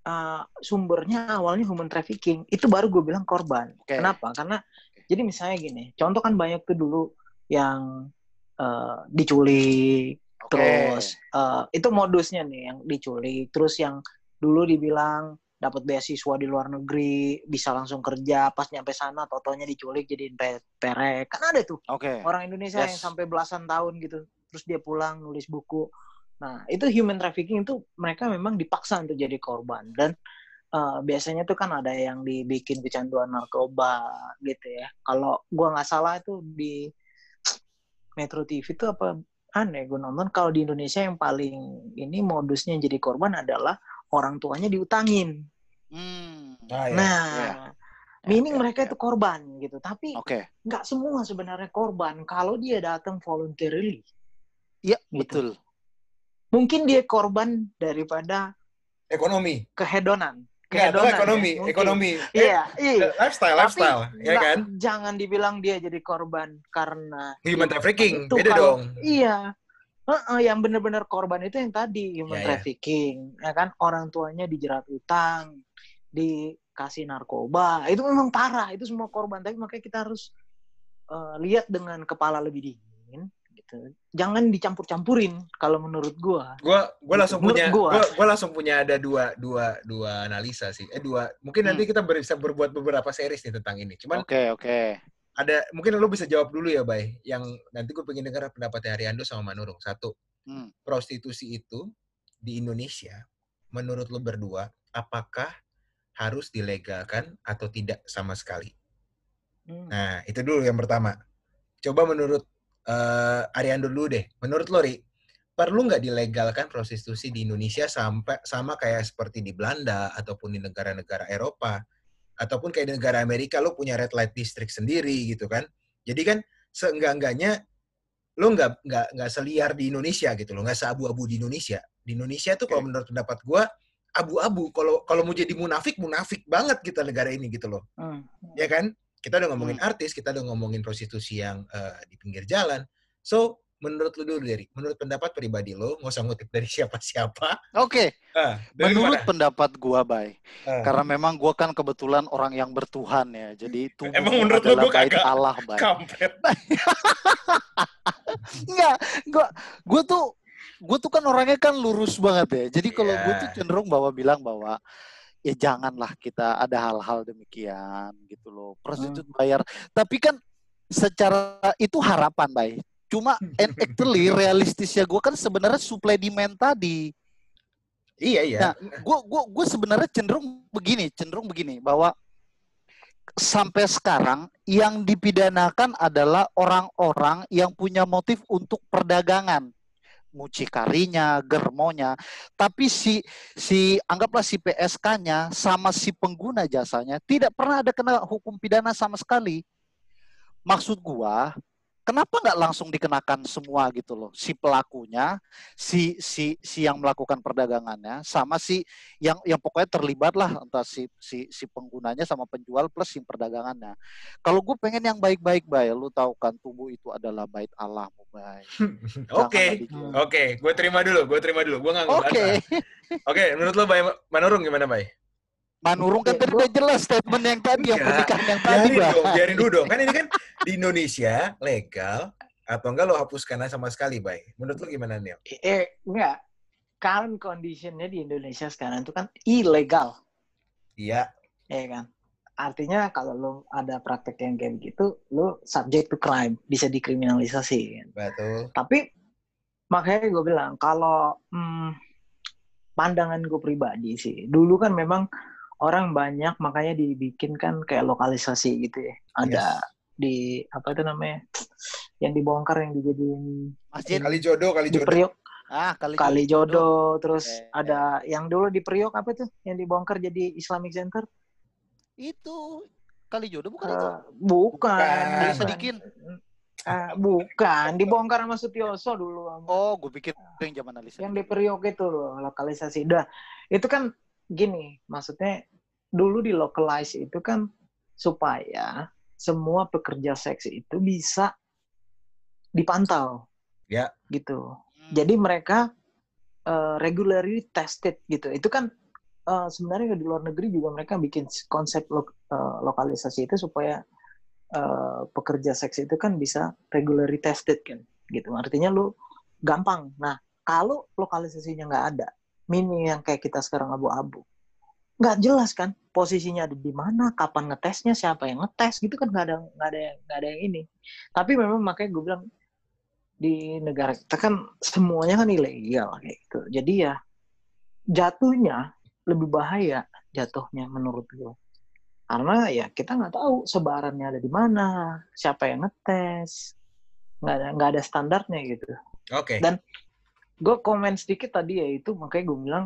Speaker 3: eh, sumbernya awalnya human trafficking. Itu baru gue bilang korban.
Speaker 2: Oke.
Speaker 3: Kenapa? Karena jadi misalnya gini, contoh kan banyak tuh dulu yang eh, diculik,
Speaker 2: Oke.
Speaker 3: terus eh, itu modusnya nih yang diculik, terus yang dulu dibilang dapat beasiswa di luar negeri, bisa langsung kerja, pas nyampe sana totonya diculik jadiin pe- perek. Kan ada tuh
Speaker 2: Oke.
Speaker 3: orang Indonesia yang
Speaker 2: Yes.
Speaker 3: sampai belasan tahun gitu terus dia pulang nulis buku nah itu human trafficking itu mereka memang dipaksa untuk jadi korban dan eh, biasanya tuh kan ada yang dibikin kecanduan narkoba gitu ya kalau gua nggak salah itu di Metro TV itu apa aneh gue nonton kalau di Indonesia yang paling ini modusnya jadi korban adalah orang tuanya diutangin
Speaker 2: Hmm.
Speaker 1: Ah, iya.
Speaker 3: nah
Speaker 2: Iya.
Speaker 3: meaning
Speaker 2: Oke,
Speaker 3: mereka
Speaker 2: oke.
Speaker 3: itu korban gitu tapi
Speaker 2: Oke.
Speaker 3: nggak semua sebenarnya korban kalau dia datang voluntarily
Speaker 2: Iya,
Speaker 3: Gitu.
Speaker 2: betul.
Speaker 3: mungkin dia korban daripada
Speaker 1: Ekonomi.
Speaker 3: kehedonan kehedonan ya,
Speaker 1: ekonomi,
Speaker 3: mungkin.
Speaker 1: ekonomi.
Speaker 3: iya iya
Speaker 1: Eh, lifestyle,
Speaker 3: Tapi
Speaker 1: lifestyle, ya kan?
Speaker 3: jangan dibilang dia jadi korban karena
Speaker 1: Human trafficking,
Speaker 3: itu
Speaker 1: beda
Speaker 3: kalau-
Speaker 1: dong.
Speaker 3: iya Heeh, yang benar-benar korban itu yang tadi human
Speaker 1: Iya, iya.
Speaker 3: trafficking ya kan orang tuanya dijerat utang dikasih narkoba itu memang parah itu semua korban tapi makanya kita harus eh, lihat dengan kepala lebih dingin gitu jangan dicampur-campurin kalau menurut gua
Speaker 1: Gua gua
Speaker 3: Gitu.
Speaker 1: langsung
Speaker 3: Menurut
Speaker 1: punya
Speaker 3: gua.
Speaker 1: gua, gua langsung punya ada dua dua dua analisa sih. Eh dua. Mungkin nanti
Speaker 3: Hmm.
Speaker 1: kita bisa berbuat beberapa series nih tentang ini. Cuman
Speaker 2: Oke, oke.
Speaker 1: Ada mungkin lu bisa jawab dulu ya, Bay. Yang nanti gue pengen dengar pendapatnya Ariando sama Manurung. Satu,
Speaker 2: Hmm.
Speaker 1: prostitusi itu di Indonesia menurut lu berdua apakah harus dilegalkan atau tidak sama sekali?
Speaker 3: Hmm.
Speaker 1: Nah, itu dulu yang pertama. Coba menurut eh Ariando dulu deh. Menurut lo, Ri, perlu nggak dilegalkan prostitusi di Indonesia sampai sama kayak seperti di Belanda ataupun di negara-negara Eropa ataupun kayak di negara Amerika lo punya red light district sendiri gitu kan? Jadi kan seenggak-enggaknya lo nggak nggak nggak seliar di Indonesia gitu loh, nggak seabu-abu di Indonesia. Di Indonesia tuh kalau menurut pendapat gua abu-abu. Kalau kalau mau jadi munafik, munafik banget kita negara ini gitu loh
Speaker 3: Hmm.
Speaker 1: ya kan? Kita udah ngomongin artis, kita udah ngomongin prostitusi yang eh, di pinggir jalan. So, menurut lu dulu dari, menurut pendapat pribadi lo, nggak usah ngutip dari siapa-siapa.
Speaker 2: Oke,
Speaker 1: Ah, dari
Speaker 2: menurut
Speaker 1: mana?
Speaker 2: pendapat gua, Bay.
Speaker 1: Ah,
Speaker 2: Karena memang gua kan kebetulan orang yang bertuhan ya. Jadi tubuh
Speaker 1: Emang menurut lu gua kagak?
Speaker 2: Allah, Bay. Enggak, gua gua tuh gua tuh kan orangnya kan lurus banget ya. Jadi kalau gua
Speaker 1: Iya.
Speaker 2: tuh cenderung bahwa bilang bahwa ya janganlah kita ada hal-hal demikian gitu loh. Prostitut bayar. Tapi kan secara itu harapan, Bay. Cuma and actually realistisnya gua kan sebenarnya supply demand tadi.
Speaker 1: Iya, iya.
Speaker 2: Nah, gue gua gue sebenarnya cenderung begini, cenderung begini bahwa sampai sekarang yang dipidanakan adalah orang-orang yang punya motif untuk perdagangan mucikarinya, germonya, tapi si si anggaplah si PSK-nya sama si pengguna jasanya tidak pernah ada kena hukum pidana sama sekali. Maksud gua, kenapa nggak langsung dikenakan semua gitu loh, si pelakunya, si si si yang melakukan perdagangannya, sama si yang yang pokoknya terlibat lah entah si si si penggunanya sama penjual plus si perdagangannya. Kalau gue pengen yang baik-baik bay, lu tahu kan tubuh itu adalah bait Allah bay.
Speaker 1: Oke, oke. Gue terima dulu, gue terima dulu. Gue nggak.
Speaker 2: Oke.
Speaker 1: Oke, menurut lo, Bay, Manurung gimana, Bay?
Speaker 2: Manurung kan tadi
Speaker 3: gua-
Speaker 2: udah jelas statement yang tadi yang
Speaker 1: Enggak.
Speaker 2: pernikahan yang tadi
Speaker 1: Biarin dong, biarin dulu dong. Kan ini kan di Indonesia legal atau enggak lo hapuskan aja sama sekali, Bay? Menurut lo gimana, Neil?
Speaker 3: eh enggak current conditionnya di Indonesia sekarang itu kan ilegal
Speaker 1: Iya,
Speaker 3: ya kan artinya kalau lo ada praktek yang kayak begitu lo subject to crime bisa dikriminalisasi kan?
Speaker 1: betul.
Speaker 3: tapi makanya gue bilang kalau hmm, pandangan gue pribadi sih dulu kan memang orang banyak makanya dibikin kan kayak lokalisasi gitu ya. Ada
Speaker 1: Yes.
Speaker 3: di apa itu namanya? Yang dibongkar yang dijadiin
Speaker 2: Masjid.
Speaker 1: Kali jodoh, kali jodoh.
Speaker 3: Priok
Speaker 2: Ah, kali
Speaker 3: kali jodoh terus
Speaker 2: Eh,
Speaker 3: ada yang dulu di Priok apa tuh yang dibongkar jadi Islamic Center
Speaker 2: Itu kali jodoh bukan itu?
Speaker 3: Eh, bukan
Speaker 1: Bukan.
Speaker 3: Bukan.
Speaker 2: Sadikin.
Speaker 3: Eh, bukan dibongkar sama Sutioso dulu
Speaker 2: Oh, gue pikir yang zaman Alisa.
Speaker 3: yang di Priok itu loh lokalisasi dah itu kan gini maksudnya dulu di localize itu kan supaya semua pekerja seks itu bisa dipantau.
Speaker 1: Ya.
Speaker 3: gitu.
Speaker 2: Hmm.
Speaker 3: jadi mereka uh, regularly tested gitu. Itu kan uh, sebenarnya di luar negeri juga mereka bikin konsep lo- uh, lokalisasi itu supaya uh, pekerja seks itu kan bisa regularly tested kan. Gitu. Artinya lu gampang. Nah kalau lokalisasinya nggak ada mini yang kayak kita sekarang abu-abu. Nggak jelas kan posisinya ada di mana kapan ngetesnya siapa yang ngetes gitu kan nggak ada nggak ada yang nggak ada yang ini. Tapi memang makanya gue bilang di negara kita kan semuanya kan ilegal kayak gitu. Jadi ya jatuhnya lebih bahaya jatuhnya menurut gue karena ya kita nggak tahu sebarannya ada di mana siapa yang ngetes nggak ada nggak ada standarnya gitu.
Speaker 1: Oke.
Speaker 3: Dan- gue komen sedikit tadi ya itu makanya gue bilang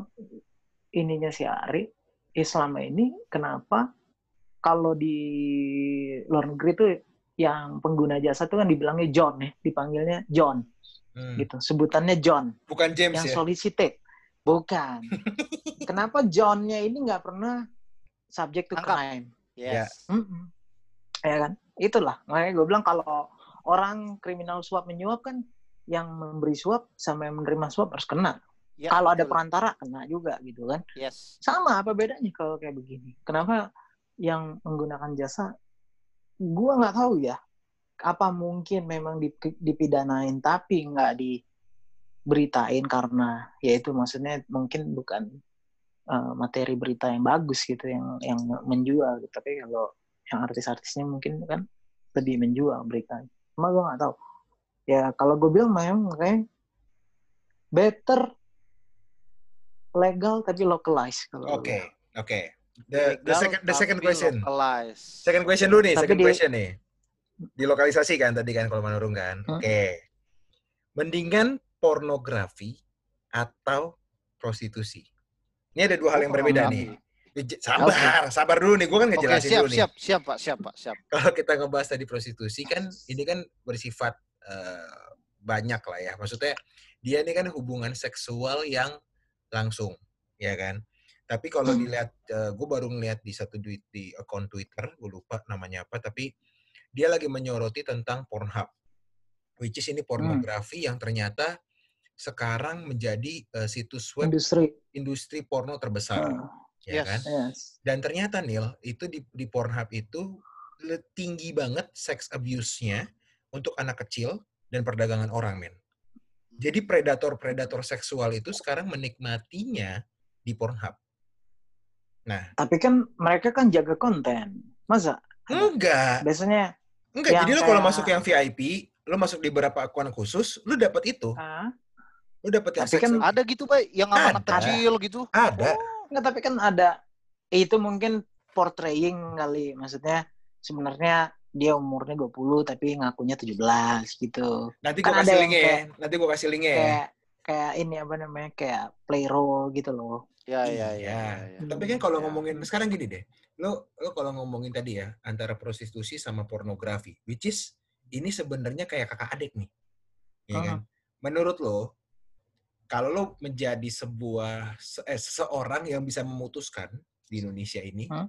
Speaker 3: ininya si Ari ya selama ini kenapa kalau di luar negeri tuh yang pengguna jasa tuh kan dibilangnya John ya dipanggilnya John
Speaker 1: Hmm.
Speaker 3: gitu sebutannya John
Speaker 1: Bukan James
Speaker 3: yang
Speaker 1: ya?
Speaker 3: solicited bukan kenapa Johnnya ini nggak pernah subject to
Speaker 2: Tangkap.
Speaker 3: crime
Speaker 2: Yes.
Speaker 3: Mm-mm. ya kan itulah makanya gue bilang kalau orang kriminal suap menyuap kan yang memberi suap sama yang menerima suap harus kena.
Speaker 2: Ya,
Speaker 3: kalau ada perantara kena juga gitu kan.
Speaker 2: Yes.
Speaker 3: sama apa bedanya kalau kayak begini? Kenapa yang menggunakan jasa gua nggak tahu ya. Apa mungkin memang dip- dipidanain tapi nggak diberitain karena ya itu maksudnya mungkin bukan uh, materi berita yang bagus gitu yang yang menjual gitu. tapi kalau yang artis-artisnya mungkin kan lebih menjual beritanya. Cuma gue nggak tahu ya kalau gue bilang memang makanya better legal tapi localized kalau
Speaker 1: Oke,
Speaker 3: gue
Speaker 1: oke. The, the
Speaker 2: Legal
Speaker 1: second the second question.
Speaker 2: localized.
Speaker 1: Second question dulu nih,
Speaker 3: Tapi
Speaker 1: second
Speaker 3: di-
Speaker 1: question nih. Dilokalisasi kan tadi kan kalau menurun kan.
Speaker 3: Hmm.
Speaker 1: Oke. Mendingan pornografi atau prostitusi? Ini ada dua hal yang
Speaker 2: Oh,
Speaker 1: berbeda nih. Sabar, sabar dulu nih. Gue kan
Speaker 2: Oke,
Speaker 1: ngejelasin
Speaker 2: siap,
Speaker 1: dulu nih.
Speaker 2: siap, siap, Pak, siap, Pak, siap.
Speaker 1: Kalau kita ngebahas tadi prostitusi kan, ini kan bersifat eh, banyak lah ya. Maksudnya dia ini kan hubungan seksual yang langsung, ya kan? Tapi kalau
Speaker 3: Hmm.
Speaker 1: dilihat, gue baru ngeliat di satu tweet di akun Twitter, gue lupa namanya apa, tapi dia lagi menyoroti tentang Pornhub, which is ini pornografi yang ternyata sekarang menjadi eh, situs web
Speaker 3: industri
Speaker 1: industri porno terbesar,
Speaker 3: Uh,
Speaker 1: ya
Speaker 2: Yes.
Speaker 1: kan?
Speaker 3: yes.
Speaker 1: Dan ternyata Nil, itu di, di Pornhub itu tinggi banget sex abuse-nya untuk anak kecil dan perdagangan orang, men. Jadi predator-predator seksual itu sekarang menikmatinya di Pornhub. Nah,
Speaker 3: tapi kan mereka kan jaga konten masa
Speaker 1: enggak.
Speaker 3: biasanya
Speaker 1: Enggak, jadi lu kalau
Speaker 3: kayak-
Speaker 1: masuk yang VIP, lu masuk di beberapa akun khusus, lu dapat itu.
Speaker 3: ah,
Speaker 1: Lu dapat yang
Speaker 3: Tapi kan.
Speaker 2: Ada gitu, Pak, yang sama anak
Speaker 1: Ada.
Speaker 2: kecil gitu.
Speaker 1: ada.
Speaker 3: Nggak, tapi kan ada itu mungkin portraying kali maksudnya sebenarnya dia umurnya 20 tapi ngakunya 17 gitu
Speaker 1: Nanti
Speaker 3: kan
Speaker 1: gua
Speaker 3: ada
Speaker 1: kasih linknya ya.
Speaker 3: kayak-
Speaker 1: Nanti gua kasih linknya ya.
Speaker 3: kayak kayak ini apa namanya kayak play role gitu loh
Speaker 2: Ya, ya, ya.
Speaker 1: Iya.
Speaker 2: ya, ya.
Speaker 1: Tapi kan kalau
Speaker 2: Ya.
Speaker 1: ngomongin sekarang gini deh, lo lo kalau ngomongin tadi ya antara prostitusi sama pornografi, which is ini sebenarnya kayak kakak adik nih, ya kan? Menurut lo, kalau lo menjadi sebuah se- eh, seseorang yang bisa memutuskan di Indonesia ini,
Speaker 3: Hmm.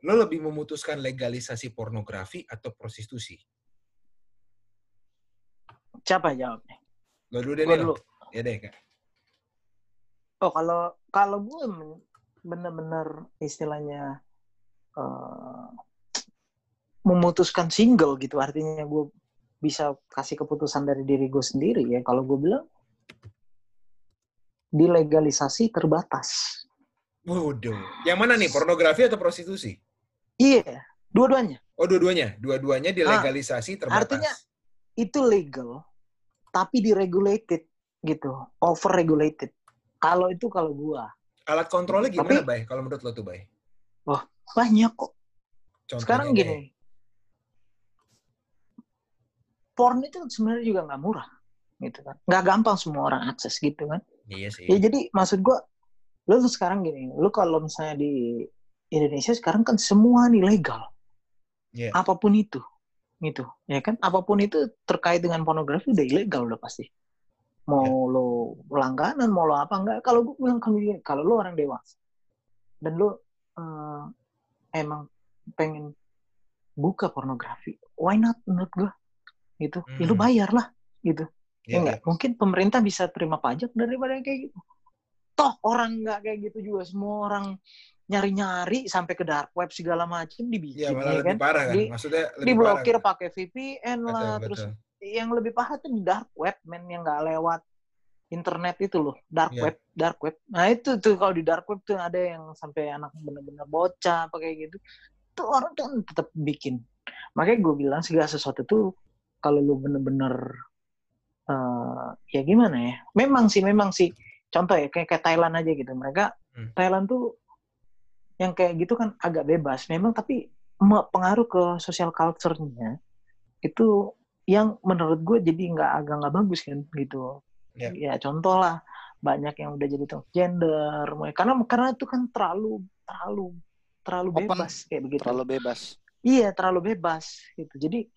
Speaker 1: Lo lebih memutuskan legalisasi pornografi atau prostitusi?
Speaker 3: siapa jawabnya
Speaker 1: Lo dulu deh,
Speaker 3: dulu
Speaker 1: Ya deh, Kak.
Speaker 3: oh kalau kalau gue bener-bener istilahnya eh, memutuskan single gitu artinya gue bisa kasih keputusan dari diri gue sendiri ya kalau gue bilang dilegalisasi terbatas
Speaker 1: Waduh. Yang mana nih, pornografi atau prostitusi?
Speaker 3: Iya dua-duanya
Speaker 1: Oh, dua-duanya. Dua-duanya dilegalisasi terbatas.
Speaker 3: Ah, artinya itu legal tapi diregulated gitu over regulated kalau itu kalau gua
Speaker 1: Alat kontrolnya gimana,
Speaker 3: Tapi-
Speaker 1: Bay? Kalau menurut lo tuh, Bay?
Speaker 3: Oh, banyak kok.
Speaker 1: Contohnya
Speaker 3: Sekarang
Speaker 1: deh.
Speaker 3: gini, porn itu sebenarnya juga nggak murah, gitu kan. Nggak gampang semua orang akses gitu kan.
Speaker 1: Iya sih.
Speaker 3: Ya jadi maksud gua, lu tuh sekarang gini, lu kalau misalnya di Indonesia sekarang kan semua nih legal,
Speaker 1: Iya.
Speaker 3: apa pun itu, gitu, ya kan? Apa pun itu terkait dengan pornografi udah ilegal udah pasti. Mau lo langganan, mau lo apa enggak? Kalau gua bilang kalau kalau lo orang dewasa dan lo eh, emang pengen buka pornografi, why not menurut gua? Gitu, ya lu
Speaker 1: Hmm.
Speaker 3: bayar lah, gitu. Ya enggak? Mungkin pemerintah bisa terima pajak daripada kayak gitu. Toh orang nggak kayak gitu juga. Semua orang nyari-nyari sampai ke dark web segala macam
Speaker 1: Iya,
Speaker 3: dibikin
Speaker 1: malah
Speaker 3: ya
Speaker 1: lebih
Speaker 3: kan.
Speaker 1: parah kan.
Speaker 3: Di-
Speaker 1: Maksudnya lebih
Speaker 3: Diblokir
Speaker 1: parah.
Speaker 3: pakai VPN
Speaker 1: Betul,
Speaker 3: lah,
Speaker 1: betul.
Speaker 3: terus yang lebih parah tuh di dark web, men yang nggak lewat internet itu loh, dark
Speaker 1: Iya.
Speaker 3: web, dark web. Nah itu tuh kalau di dark web tuh ada yang sampai anak bener-bener bocah apa kayak gitu. Tuh orang tuh tetap bikin. Makanya gue bilang segala sesuatu tuh kalau lu bener-bener eh, ya gimana ya? Memang sih, memang sih. Contoh ya kayak, kayak Thailand aja gitu. Mereka
Speaker 1: Hmm.
Speaker 3: Thailand tuh yang kayak gitu kan agak bebas. Memang tapi pengaruh ke social culture-nya itu yang menurut gue jadi nggak agak nggak bagus kan gitu.
Speaker 1: Ya.
Speaker 3: Ya contoh lah banyak yang udah jadi transgender karena karena itu kan terlalu terlalu terlalu
Speaker 2: Open.
Speaker 3: bebas kayak begitu.
Speaker 2: Terlalu bebas.
Speaker 3: Iya terlalu bebas gitu. Jadi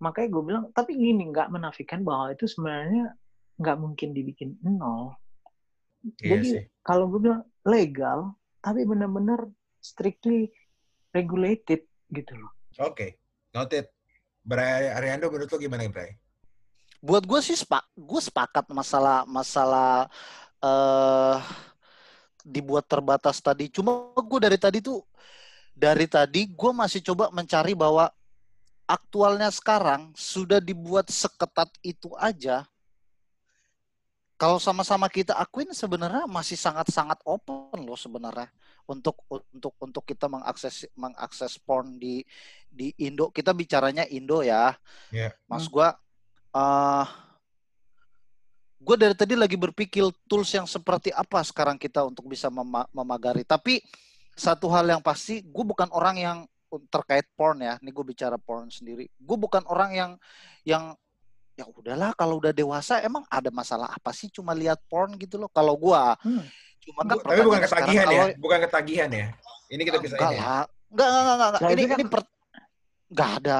Speaker 3: makanya gue bilang tapi gini nggak menafikan bahwa itu sebenarnya nggak mungkin dibikin nol.
Speaker 1: Iya
Speaker 3: Jadi kalau gue bilang legal tapi benar-benar strictly regulated gitu loh.
Speaker 1: Oke. Noted. Bray Ariando menurut lo gimana, Bray?
Speaker 2: Buat gue sih sepak, gue sepakat masalah masalah eh dibuat terbatas tadi. Cuma gue dari tadi tuh dari tadi gue masih coba mencari bahwa aktualnya sekarang sudah dibuat seketat itu aja. Kalau sama-sama kita akuin sebenarnya masih sangat-sangat open loh sebenarnya untuk untuk untuk kita mengakses mengakses porn di di Indo. Kita bicaranya Indo ya.
Speaker 1: Iya.
Speaker 2: Mas gua eh gue dari tadi lagi berpikir tools yang seperti apa sekarang kita untuk bisa mema- memagari. Tapi satu hal yang pasti, gue bukan orang yang terkait porn ya. Ini gue bicara porn sendiri. Gue bukan orang yang yang ya udahlah kalau udah dewasa emang ada masalah apa sih cuma lihat porn gitu loh. Kalau gue
Speaker 3: Hmm.
Speaker 2: cuma kan
Speaker 1: Bu- Tapi bukan ketagihan ya.
Speaker 2: kalau-
Speaker 1: Bukan ketagihan ya. Ini kita bisa
Speaker 2: enggak
Speaker 1: ini. ya.
Speaker 2: lah. Enggak, enggak, enggak, enggak.
Speaker 3: Nah,
Speaker 2: Ini
Speaker 3: kan-
Speaker 2: ini per... enggak ada.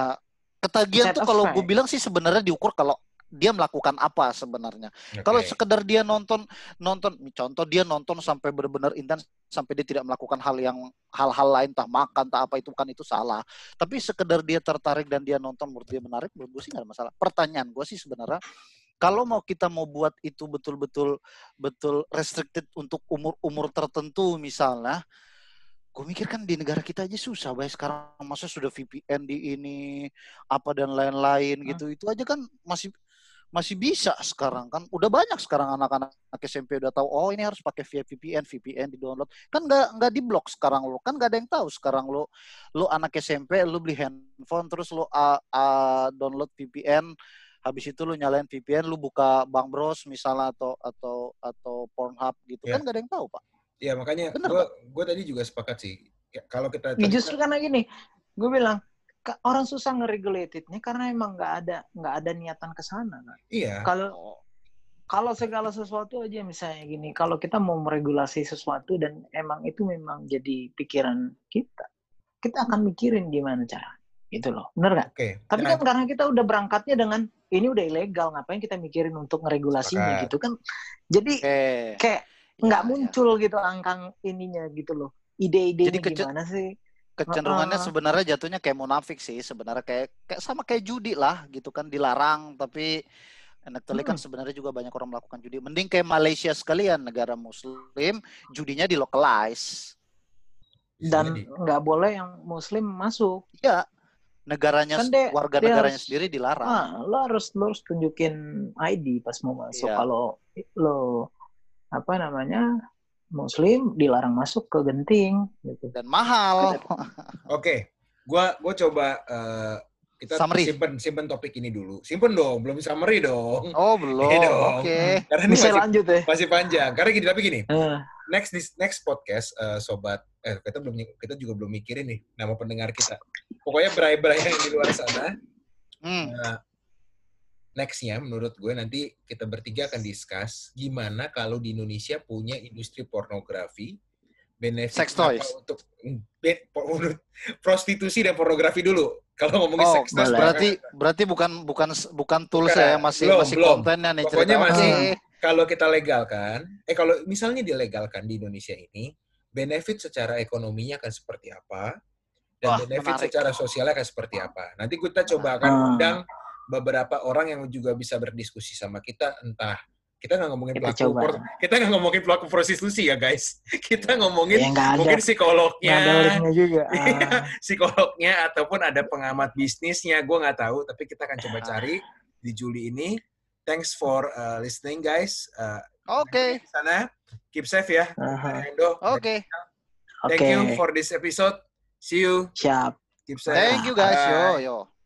Speaker 2: Ketagihan tuh kalau gue
Speaker 3: Satisfied.
Speaker 2: bilang sih sebenarnya diukur kalau dia melakukan apa sebenarnya.
Speaker 1: Oke.
Speaker 2: Kalau sekedar dia nonton nonton contoh dia nonton sampai benar-benar intens sampai dia tidak melakukan hal yang hal-hal lain entah makan entah apa itu kan itu salah. Tapi sekedar dia tertarik dan dia nonton menurut dia menarik menurut gue sih nggak ada masalah. Pertanyaan gue sih sebenarnya kalau mau kita mau buat itu betul-betul betul restricted untuk umur-umur tertentu misalnya gue mikir kan di negara kita aja susah baik sekarang masa sudah VPN di ini apa dan lain-lain
Speaker 3: Hmm.
Speaker 2: gitu itu aja kan masih masih bisa sekarang kan? Udah banyak sekarang anak-anak SMP udah tahu oh ini harus pakai via VPN VPN di download kan nggak nggak di blok sekarang lo. Kan nggak ada yang tahu sekarang lo lo anak SMP lo beli handphone terus lo uh, uh, download VPN habis itu lo nyalain VPN lo buka Bang Bros misalnya atau atau atau Pornhub gitu.
Speaker 1: Ya.
Speaker 2: kan nggak ada yang tahu pak.
Speaker 1: Iya, makanya gue gue tadi juga sepakat sih. Ya, Kalau kita
Speaker 3: Ya, justru karena gini, gue bilang orang susah ngeregulatednya karena emang nggak ada nggak ada niatan ke sana. kan.
Speaker 1: iya,
Speaker 3: Kalau kalau segala sesuatu aja misalnya gini, kalau kita mau meregulasi sesuatu dan emang itu memang jadi pikiran kita, kita akan mikirin gimana cara itu loh, bener nggak?
Speaker 1: oke.
Speaker 3: Tapi
Speaker 1: Nah,
Speaker 3: kan karena kita udah berangkatnya dengan ini udah ilegal, ngapain kita mikirin untuk ngeregulasinya
Speaker 1: Sepakat.
Speaker 3: gitu kan? Jadi
Speaker 2: oke
Speaker 3: kayak
Speaker 2: Ya,
Speaker 3: nggak
Speaker 2: ya.
Speaker 3: muncul gitu angkang ininya gitu loh, ide-idenya
Speaker 2: kece-
Speaker 3: gimana sih?
Speaker 2: Kecenderungannya
Speaker 3: Heeh.
Speaker 2: sebenarnya jatuhnya kayak munafik sih sebenarnya. Kayak kayak sama kayak judi lah gitu kan dilarang. Tapi actually kan
Speaker 3: Hmm.
Speaker 2: sebenarnya juga banyak orang melakukan judi. Mending kayak Malaysia sekalian negara muslim judinya di localize
Speaker 3: dan nggak boleh yang muslim masuk.
Speaker 2: Ya negaranya
Speaker 3: Kan dia-
Speaker 2: warga
Speaker 3: dia
Speaker 2: negaranya
Speaker 3: harus-
Speaker 2: sendiri dilarang.
Speaker 3: Ah lo harus lo harus tunjukin ID pas mau masuk.
Speaker 2: Iya.
Speaker 3: kalau lo apa namanya muslim dilarang masuk ke genting gitu
Speaker 2: dan mahal
Speaker 1: Oke, gua gua coba eh, kita
Speaker 2: Summary.
Speaker 1: simpen simpen topik ini dulu. Simpen dong, belum summary dong.
Speaker 2: oh belum
Speaker 1: Iya
Speaker 2: oke
Speaker 1: Karena ini
Speaker 3: bisa
Speaker 1: masih,
Speaker 3: lanjut ya
Speaker 1: masih panjang. Karena gini, tapi gini,
Speaker 3: Eh,
Speaker 1: next this next podcast eh, sobat eh kita belum kita juga belum mikirin nih nama pendengar kita. Pokoknya berai-berai yang di luar sana.
Speaker 2: Hmm.
Speaker 1: Nah, nextnya menurut gue nanti kita bertiga akan discuss gimana kalau di Indonesia punya industri pornografi benefit
Speaker 2: Sex toys.
Speaker 1: apa untuk be- po- prostitusi dan pornografi dulu. Kalau ngomongin
Speaker 2: Oh,
Speaker 1: sex toys,
Speaker 2: berarti berarti bukan bukan bukan tools
Speaker 1: Bukan.
Speaker 2: ya, masih
Speaker 1: Belum,
Speaker 2: masih
Speaker 1: belum.
Speaker 2: kontennya nih
Speaker 1: Pokoknya
Speaker 2: cerita.
Speaker 1: masih- kalau kita legalkan, eh kalau misalnya dilegalkan di Indonesia ini, benefit secara ekonominya akan seperti apa, dan
Speaker 2: Wah,
Speaker 1: benefit
Speaker 2: menarik.
Speaker 1: secara sosialnya akan seperti apa. Nanti kita coba akan
Speaker 3: Hmm.
Speaker 1: undang beberapa orang yang juga bisa berdiskusi sama kita, entah kita nggak ngomongin
Speaker 3: Kita
Speaker 1: pelaku,
Speaker 3: coba.
Speaker 1: kita nggak ngomongin pelaku prostitusi ya guys, kita ngomongin
Speaker 3: Ya nggak ada.
Speaker 1: mungkin
Speaker 3: Nggak
Speaker 1: psikolognya,
Speaker 3: ada juga.
Speaker 1: Iya.
Speaker 3: Ah.
Speaker 1: psikolognya ataupun ada pengamat bisnisnya, gue nggak tahu, tapi kita akan coba
Speaker 2: Ah.
Speaker 1: cari di Juli ini. Thanks for uh, listening guys. Uh,
Speaker 2: Oke.
Speaker 1: di sana. Keep safe ya. Endo.
Speaker 2: Oke.
Speaker 1: Thank
Speaker 3: Oke.
Speaker 1: you for this episode. See you.
Speaker 3: Siap.
Speaker 1: Keep safe.
Speaker 2: Thank you guys.
Speaker 1: Bye.
Speaker 2: Yo yo.